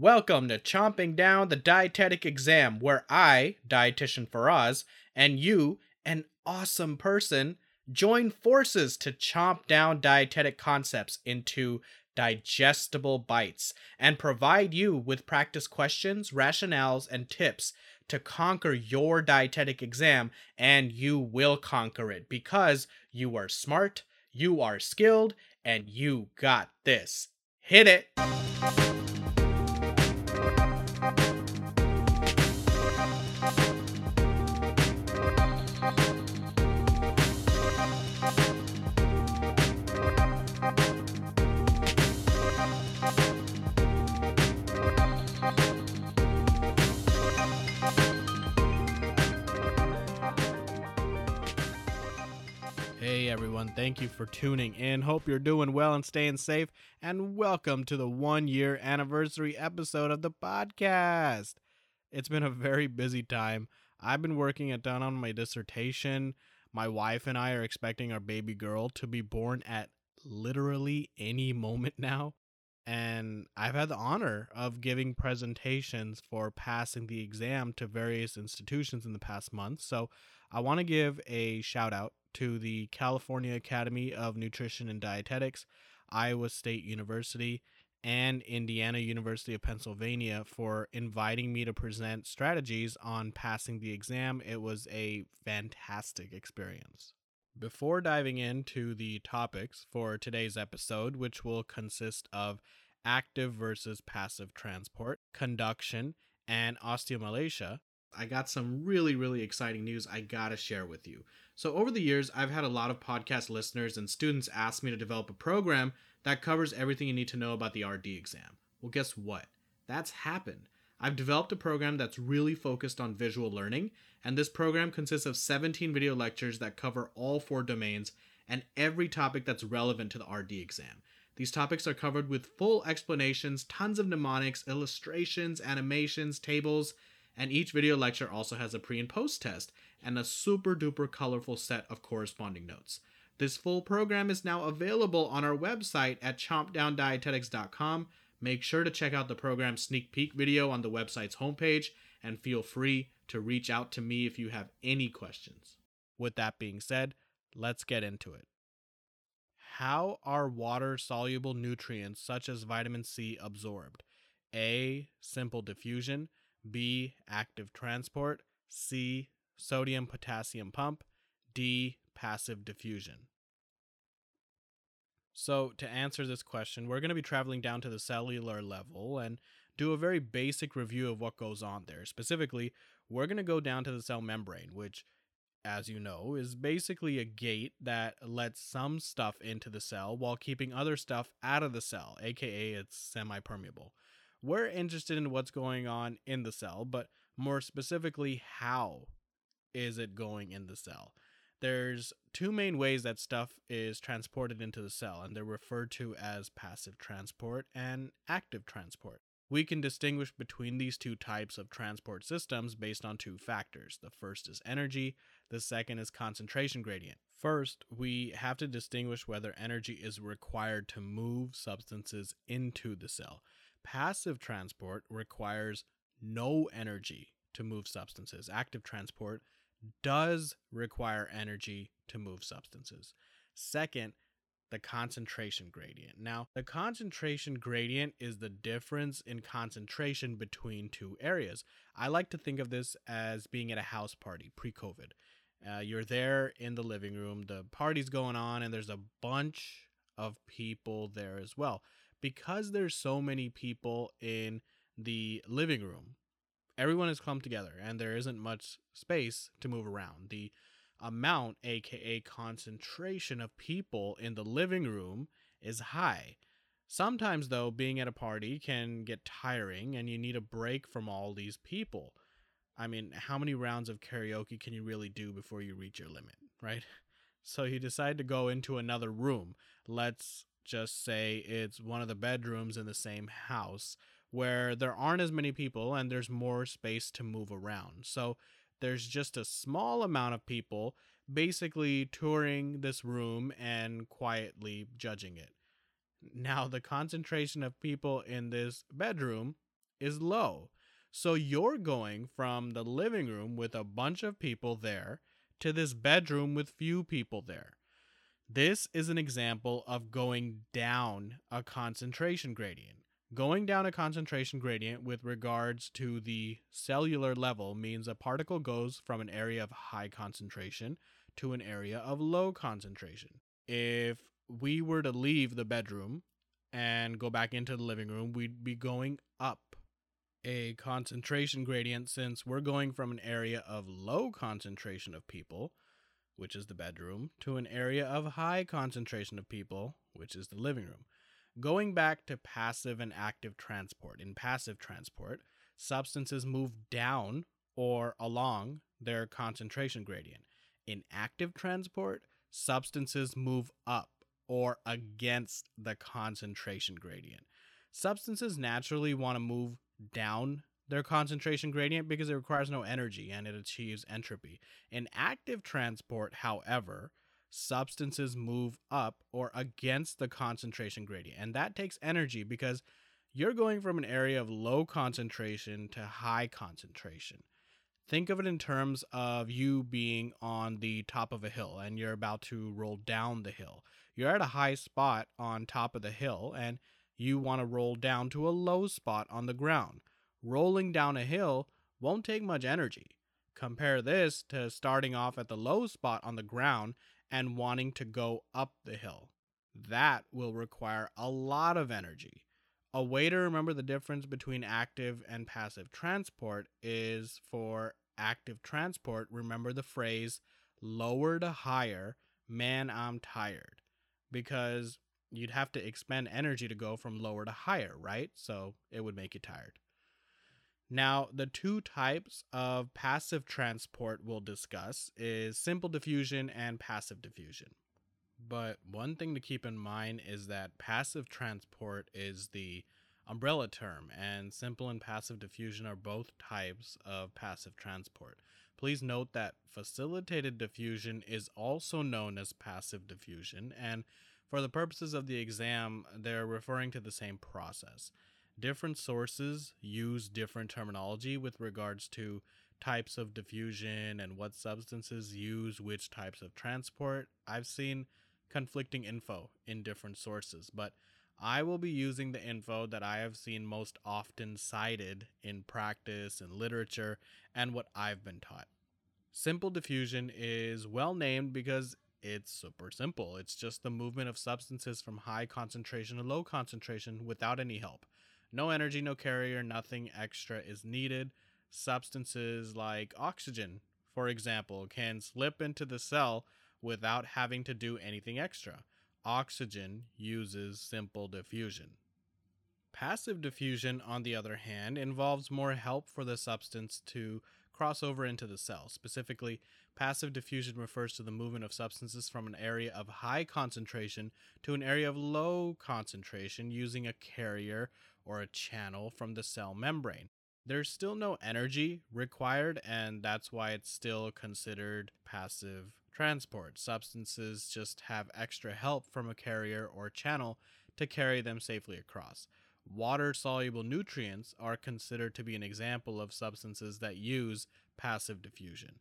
Welcome to Chomping Down the Dietetic Exam, where I, Dietitian Faraz, and you, an awesome person, join forces to chomp down dietetic concepts into digestible bites and provide you with practice questions, rationales, and tips to conquer your dietetic exam, and you will conquer it because you are smart, you are skilled, and you got this. Hit it! Everyone, thank you for tuning in. Hope you're doing well and staying safe. And welcome to the one year anniversary episode of the podcast. It's been a very busy time. I've been working it down on my dissertation. My wife and I are expecting our baby girl to be born at literally any moment now. And I've had the honor of giving presentations for passing the exam to various institutions in the past month. So I want to give a shout out to the California Academy of Nutrition and Dietetics, Iowa State University, and Indiana University of Pennsylvania for inviting me to present strategies on passing the exam. It was a fantastic experience. Before diving into the topics for today's episode, which will consist of active versus passive transport, conduction, and osteomalacia, I got some really, really exciting news I gotta share with you. So, over the years, I've had a lot of podcast listeners and students ask me to develop a program that covers everything you need to know about the RD exam. Well, guess what? That's happened. I've developed a program that's really focused on visual learning, and this program consists of 17 video lectures that cover all four domains and every topic that's relevant to the RD exam. These topics are covered with full explanations, tons of mnemonics, illustrations, animations, tables, and each video lecture also has a pre and post test and a super duper colorful set of corresponding notes. This full program is now available on our website at chompdowndietetics.com. Make sure to check out the program sneak peek video on the website's homepage and feel free to reach out to me if you have any questions. With that being said, let's get into it. How are water soluble nutrients such as vitamin C absorbed? A. Simple diffusion. B. Active transport. C. Sodium potassium pump. D. Passive diffusion. So, to answer this question, we're going to be traveling down to the cellular level and do a very basic review of what goes on there. Specifically, we're going to go down to the cell membrane, which, as you know, is basically a gate that lets some stuff into the cell while keeping other stuff out of the cell, aka it's semi permeable. We're interested in what's going on in the cell, but more specifically, how is it going in the cell? There's two main ways that stuff is transported into the cell, and they're referred to as passive transport and active transport. We can distinguish between these two types of transport systems based on two factors. The first is energy, the second is concentration gradient. First, we have to distinguish whether energy is required to move substances into the cell. Passive transport requires no energy to move substances. Active transport does require energy to move substances. Second, the concentration gradient. Now, the concentration gradient is the difference in concentration between two areas. I like to think of this as being at a house party pre COVID. Uh, you're there in the living room, the party's going on, and there's a bunch of people there as well. Because there's so many people in the living room, everyone is clumped together and there isn't much space to move around. The amount, aka concentration of people in the living room, is high. Sometimes, though, being at a party can get tiring and you need a break from all these people. I mean, how many rounds of karaoke can you really do before you reach your limit, right? So you decide to go into another room. Let's just say it's one of the bedrooms in the same house where there aren't as many people and there's more space to move around. So there's just a small amount of people basically touring this room and quietly judging it. Now, the concentration of people in this bedroom is low. So you're going from the living room with a bunch of people there to this bedroom with few people there. This is an example of going down a concentration gradient. Going down a concentration gradient with regards to the cellular level means a particle goes from an area of high concentration to an area of low concentration. If we were to leave the bedroom and go back into the living room, we'd be going up a concentration gradient since we're going from an area of low concentration of people, which is the bedroom, to an area of high concentration of people, which is the living room. Going back to passive and active transport. In passive transport, substances move down or along their concentration gradient. In active transport, substances move up or against the concentration gradient. Substances naturally want to move down their concentration gradient because it requires no energy and it achieves entropy. In active transport, however, substances move up or against the concentration gradient. And that takes energy because you're going from an area of low concentration to high concentration. Think of it in terms of you being on the top of a hill and you're about to roll down the hill. You're at a high spot on top of the hill and you want to roll down to a low spot on the ground. Rolling down a hill won't take much energy. Compare this to starting off at the low spot on the ground and wanting to go up the hill. That will require a lot of energy. A way to remember the difference between active and passive transport is for active transport, remember the phrase lower to higher, man, I'm tired. Because you'd have to expend energy to go from lower to higher, right? So it would make you tired. Now, the two types of passive transport we'll discuss is simple diffusion and passive diffusion. But one thing to keep in mind is that passive transport is the umbrella term, and simple and passive diffusion are both types of passive transport. Please note that facilitated diffusion is also known as passive diffusion, and for the purposes of the exam, they're referring to the same process. Different sources use different terminology with regards to types of diffusion and what substances use which types of transport. I've seen conflicting info in different sources, but I will be using the info that I have seen most often cited in practice and literature and what I've been taught. Simple diffusion is well named because it's super simple. It's just the movement of substances from high concentration to low concentration without any help. No energy, no carrier, nothing extra is needed. Substances like oxygen, for example, can slip into the cell without having to do anything extra. Oxygen uses simple diffusion. Passive diffusion, on the other hand, involves more help for the substance to cross over into the cell. Specifically, passive diffusion refers to the movement of substances from an area of high concentration to an area of low concentration using a carrier or a channel from the cell membrane. There's still no energy required, and that's why it's still considered passive transport. Substances just have extra help from a carrier or channel to carry them safely across. Water soluble nutrients are considered to be an example of substances that use passive diffusion.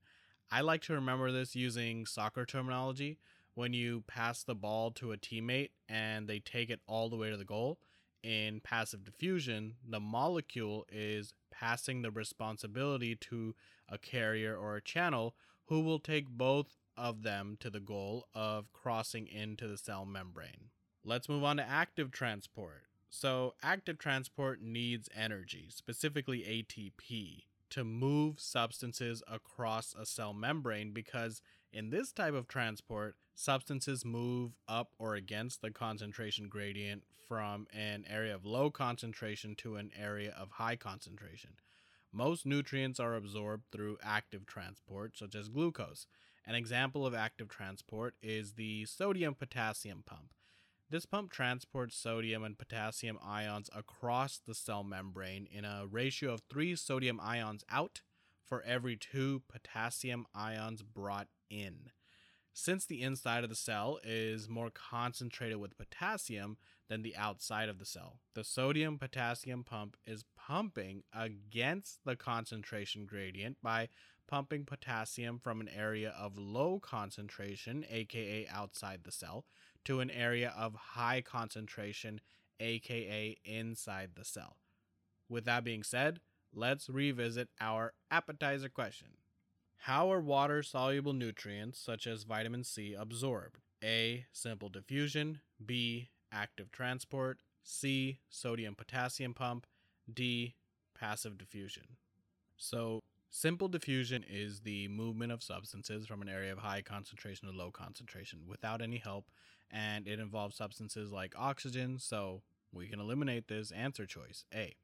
I like to remember this using soccer terminology. When you pass the ball to a teammate and they take it all the way to the goal, in passive diffusion, the molecule is passing the responsibility to a carrier or a channel who will take both of them to the goal of crossing into the cell membrane. Let's move on to active transport. So, active transport needs energy, specifically ATP, to move substances across a cell membrane because in this type of transport, substances move up or against the concentration gradient from an area of low concentration to an area of high concentration. Most nutrients are absorbed through active transport, such as glucose. An example of active transport is the sodium potassium pump. This pump transports sodium and potassium ions across the cell membrane in a ratio of three sodium ions out for every two potassium ions brought in. Since the inside of the cell is more concentrated with potassium, than the outside of the cell. The sodium potassium pump is pumping against the concentration gradient by pumping potassium from an area of low concentration, aka outside the cell, to an area of high concentration, aka inside the cell. With that being said, let's revisit our appetizer question. How are water soluble nutrients such as vitamin C absorbed? A. Simple diffusion. B. Active transport. C. Sodium potassium pump. D. Passive diffusion. So, simple diffusion is the movement of substances from an area of high concentration to low concentration without any help, and it involves substances like oxygen, so we can eliminate this answer choice A.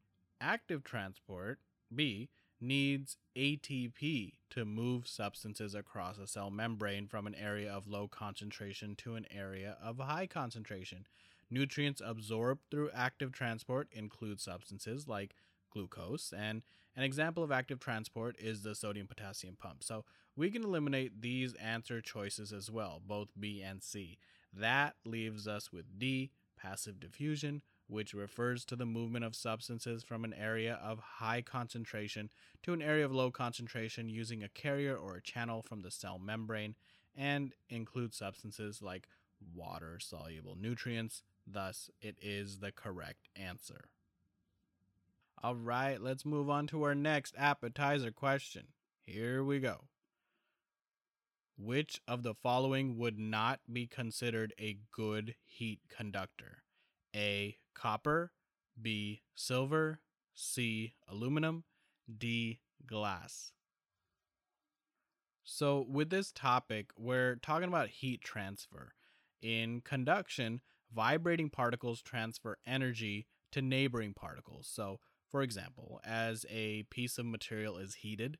Active transport, B, needs ATP to move substances across a cell membrane from an area of low concentration to an area of high concentration. Nutrients absorbed through active transport include substances like glucose, and an example of active transport is the sodium potassium pump. So we can eliminate these answer choices as well, both B and C. That leaves us with D, passive diffusion, which refers to the movement of substances from an area of high concentration to an area of low concentration using a carrier or a channel from the cell membrane, and includes substances like water soluble nutrients. Thus, it is the correct answer. All right, let's move on to our next appetizer question. Here we go. Which of the following would not be considered a good heat conductor? A. Copper, B. Silver, C. Aluminum, D. Glass. So, with this topic, we're talking about heat transfer. In conduction, vibrating particles transfer energy to neighboring particles. So, for example, as a piece of material is heated,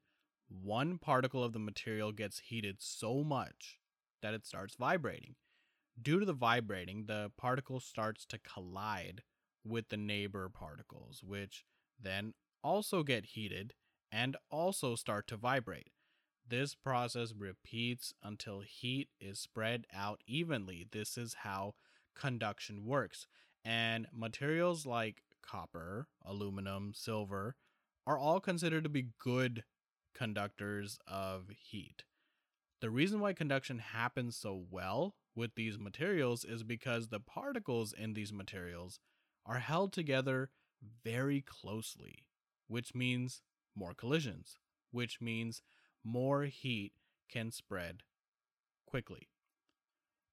one particle of the material gets heated so much that it starts vibrating. Due to the vibrating, the particle starts to collide with the neighbor particles, which then also get heated and also start to vibrate. This process repeats until heat is spread out evenly. This is how conduction works. And materials like copper, aluminum, silver are all considered to be good conductors of heat. The reason why conduction happens so well with these materials is because the particles in these materials are held together very closely, which means more collisions, which means more heat can spread quickly.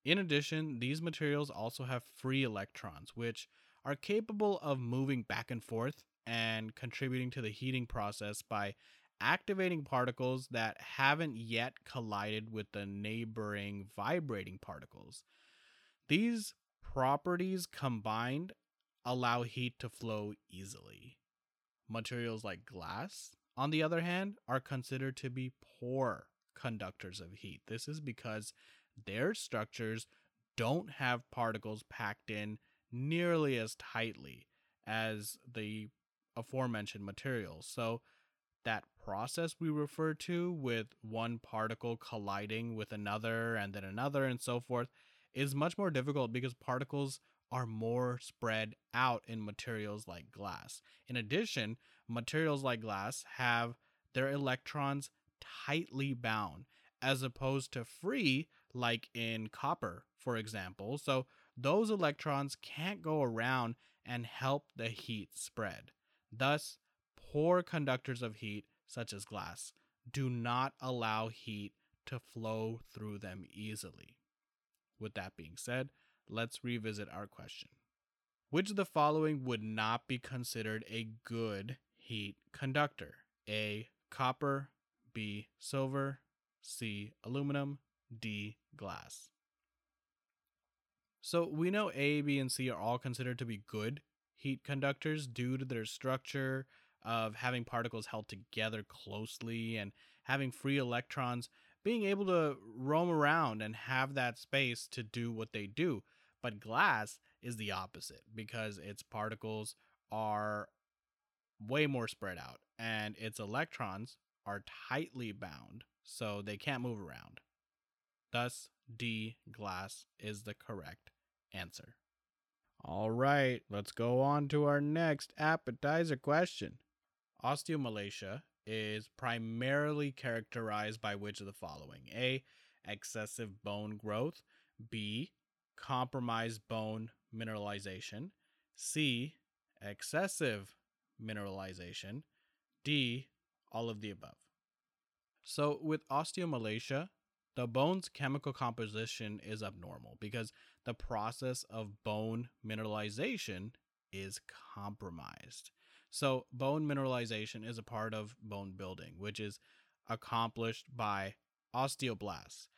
In addition, these materials also have free electrons, which are capable of moving back and forth and contributing to the heating process by activating particles that haven't yet collided with the neighboring vibrating particles. These properties combined allow heat to flow easily. Materials like glass, on the other hand, are considered to be poor conductors of heat. This is because their structures don't have particles packed in nearly as tightly as the aforementioned materials. So, that process we refer to with one particle colliding with another and then another and so forth is much more difficult because particles are more spread out in materials like glass. In addition, materials like glass have their electrons tightly bound as opposed to free like in copper, for example. So those electrons can't go around and help the heat spread. Thus, poor conductors of heat, such as glass, do not allow heat to flow through them easily. With that being said, let's revisit our question. Which of the following would not be considered a good heat conductor? A. Copper, B. Silver, C. Aluminum, D. Glass. So we know A, B, and C are all considered to be good heat conductors due to their structure of having particles held together closely and having free electrons being able to roam around and have that space to do what they do. But glass is the opposite because its particles are way more spread out and its electrons are tightly bound so they can't move around. Thus, D, glass, is the correct answer. All right, let's go on to our next appetizer question. Osteomalacia is primarily characterized by which of the following? A. Excessive bone growth. B. Compromised bone mineralization. C. Excessive mineralization. D. All of the above. So, with osteomalacia, the bone's chemical composition is abnormal because the process of bone mineralization is compromised. So, bone mineralization is a part of bone building, which is accomplished by osteoblasts.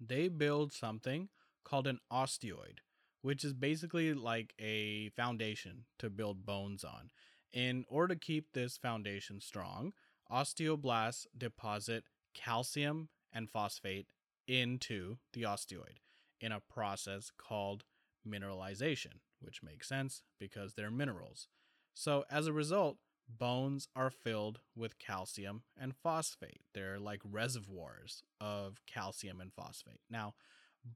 They build something called an osteoid, which is basically like a foundation to build bones on. In order to keep this foundation strong, osteoblasts deposit calcium and phosphate into the osteoid in a process called mineralization, which makes sense because they're minerals. So, as a result, bones are filled with calcium and phosphate. They're like reservoirs of calcium and phosphate. Now,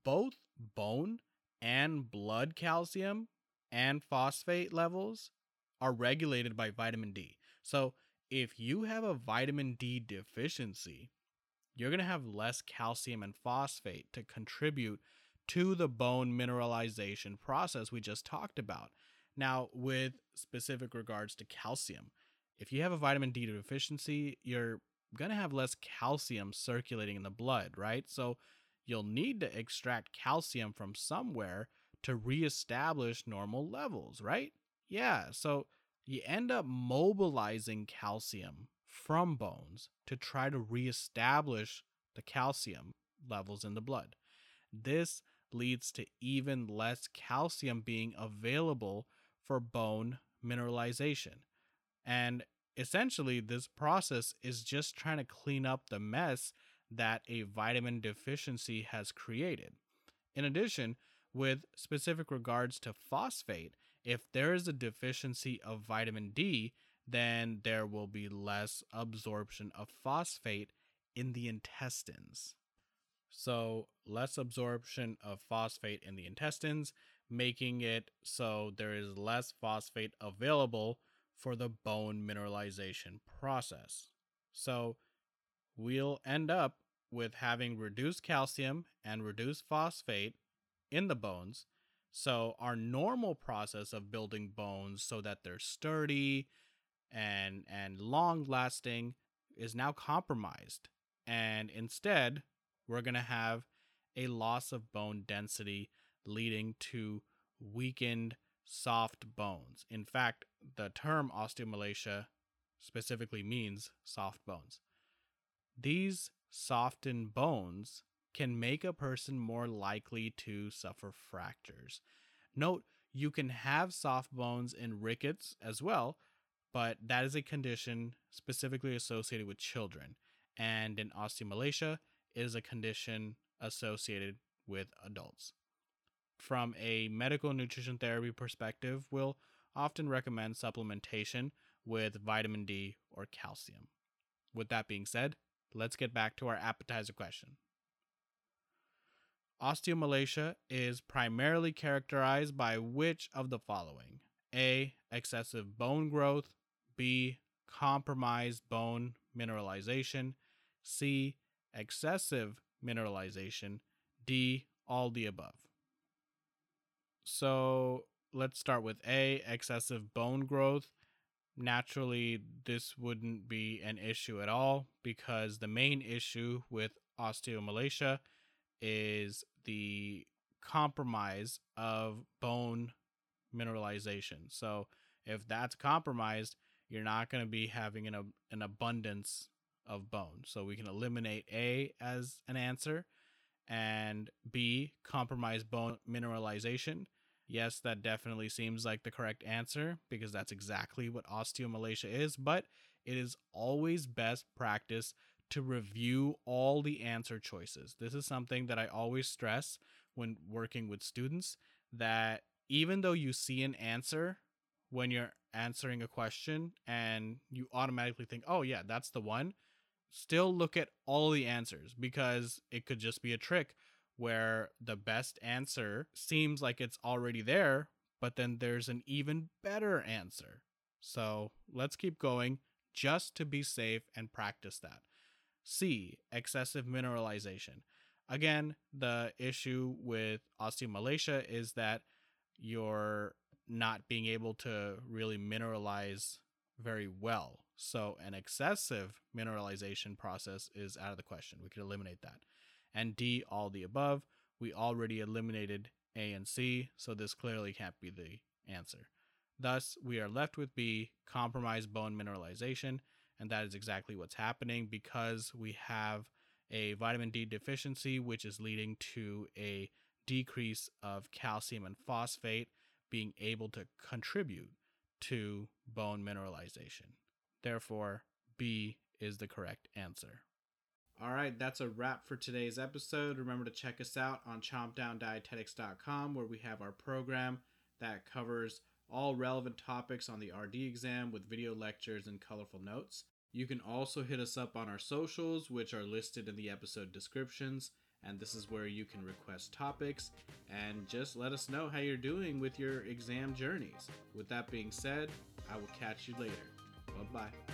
both bone and blood calcium and phosphate levels are regulated by vitamin D. So, if you have a vitamin D deficiency, you're going to have less calcium and phosphate to contribute to the bone mineralization process we just talked about. Now, with specific regards to calcium, if you have a vitamin D deficiency, you're going to have less calcium circulating in the blood, right? So you'll need to extract calcium from somewhere to reestablish normal levels, right? Yeah, so you end up mobilizing calcium from bones to try to reestablish the calcium levels in the blood. This leads to even less calcium being available for bone mineralization. And essentially, this process is just trying to clean up the mess that a vitamin deficiency has created. In addition, with specific regards to phosphate, if there is a deficiency of vitamin D, then there will be less absorption of phosphate in the intestines. So, less absorption of phosphate in the intestines making it so there is less phosphate available for the bone mineralization process. So we'll end up with having reduced calcium and reduced phosphate in the bones. So our normal process of building bones so that they're sturdy and and long lasting is now compromised. And instead, we're going to have a loss of bone density leading to weakened soft bones. In fact, the term osteomalacia specifically means soft bones. These softened bones can make a person more likely to suffer fractures. Note, you can have soft bones in rickets as well, but that is a condition specifically associated with children. And in osteomalacia, is a condition associated with adults from a medical nutrition therapy perspective, we'll often recommend supplementation with vitamin D or calcium. With that being said, let's get back to our appetizer question. Osteomalacia is primarily characterized by which of the following? A. Excessive bone growth. B. Compromised bone mineralization. C. Excessive mineralization. D. All the above. So let's start with A excessive bone growth. Naturally, this wouldn't be an issue at all because the main issue with osteomalacia is the compromise of bone mineralization. So, if that's compromised, you're not going to be having an, an abundance of bone. So, we can eliminate A as an answer and B, compromised bone mineralization. Yes, that definitely seems like the correct answer because that's exactly what osteomalacia is, but it is always best practice to review all the answer choices. This is something that I always stress when working with students that even though you see an answer when you're answering a question and you automatically think, oh, yeah, that's the one, still look at all the answers because it could just be a trick where the best answer seems like it's already there, but then there's an even better answer. So let's keep going just to be safe and practice that. C. Excessive mineralization. Again, the issue with osteomalacia is that you're not being able to really mineralize very well. So, an excessive mineralization process is out of the question. We could eliminate that. And D, all the above. We already eliminated A and C, so this clearly can't be the answer. Thus, we are left with B, compromised bone mineralization, and that is exactly what's happening because we have a vitamin D deficiency, which is leading to a decrease of calcium and phosphate being able to contribute to bone mineralization. Therefore, B is the correct answer. All right, that's a wrap for today's episode. Remember to check us out on chompdowndietetics.com where we have our program that covers all relevant topics on the RD exam with video lectures and colorful notes. You can also hit us up on our socials, which are listed in the episode descriptions. And this is where you can request topics and just let us know how you're doing with your exam journeys. With that being said, I will catch you later. Bye bye.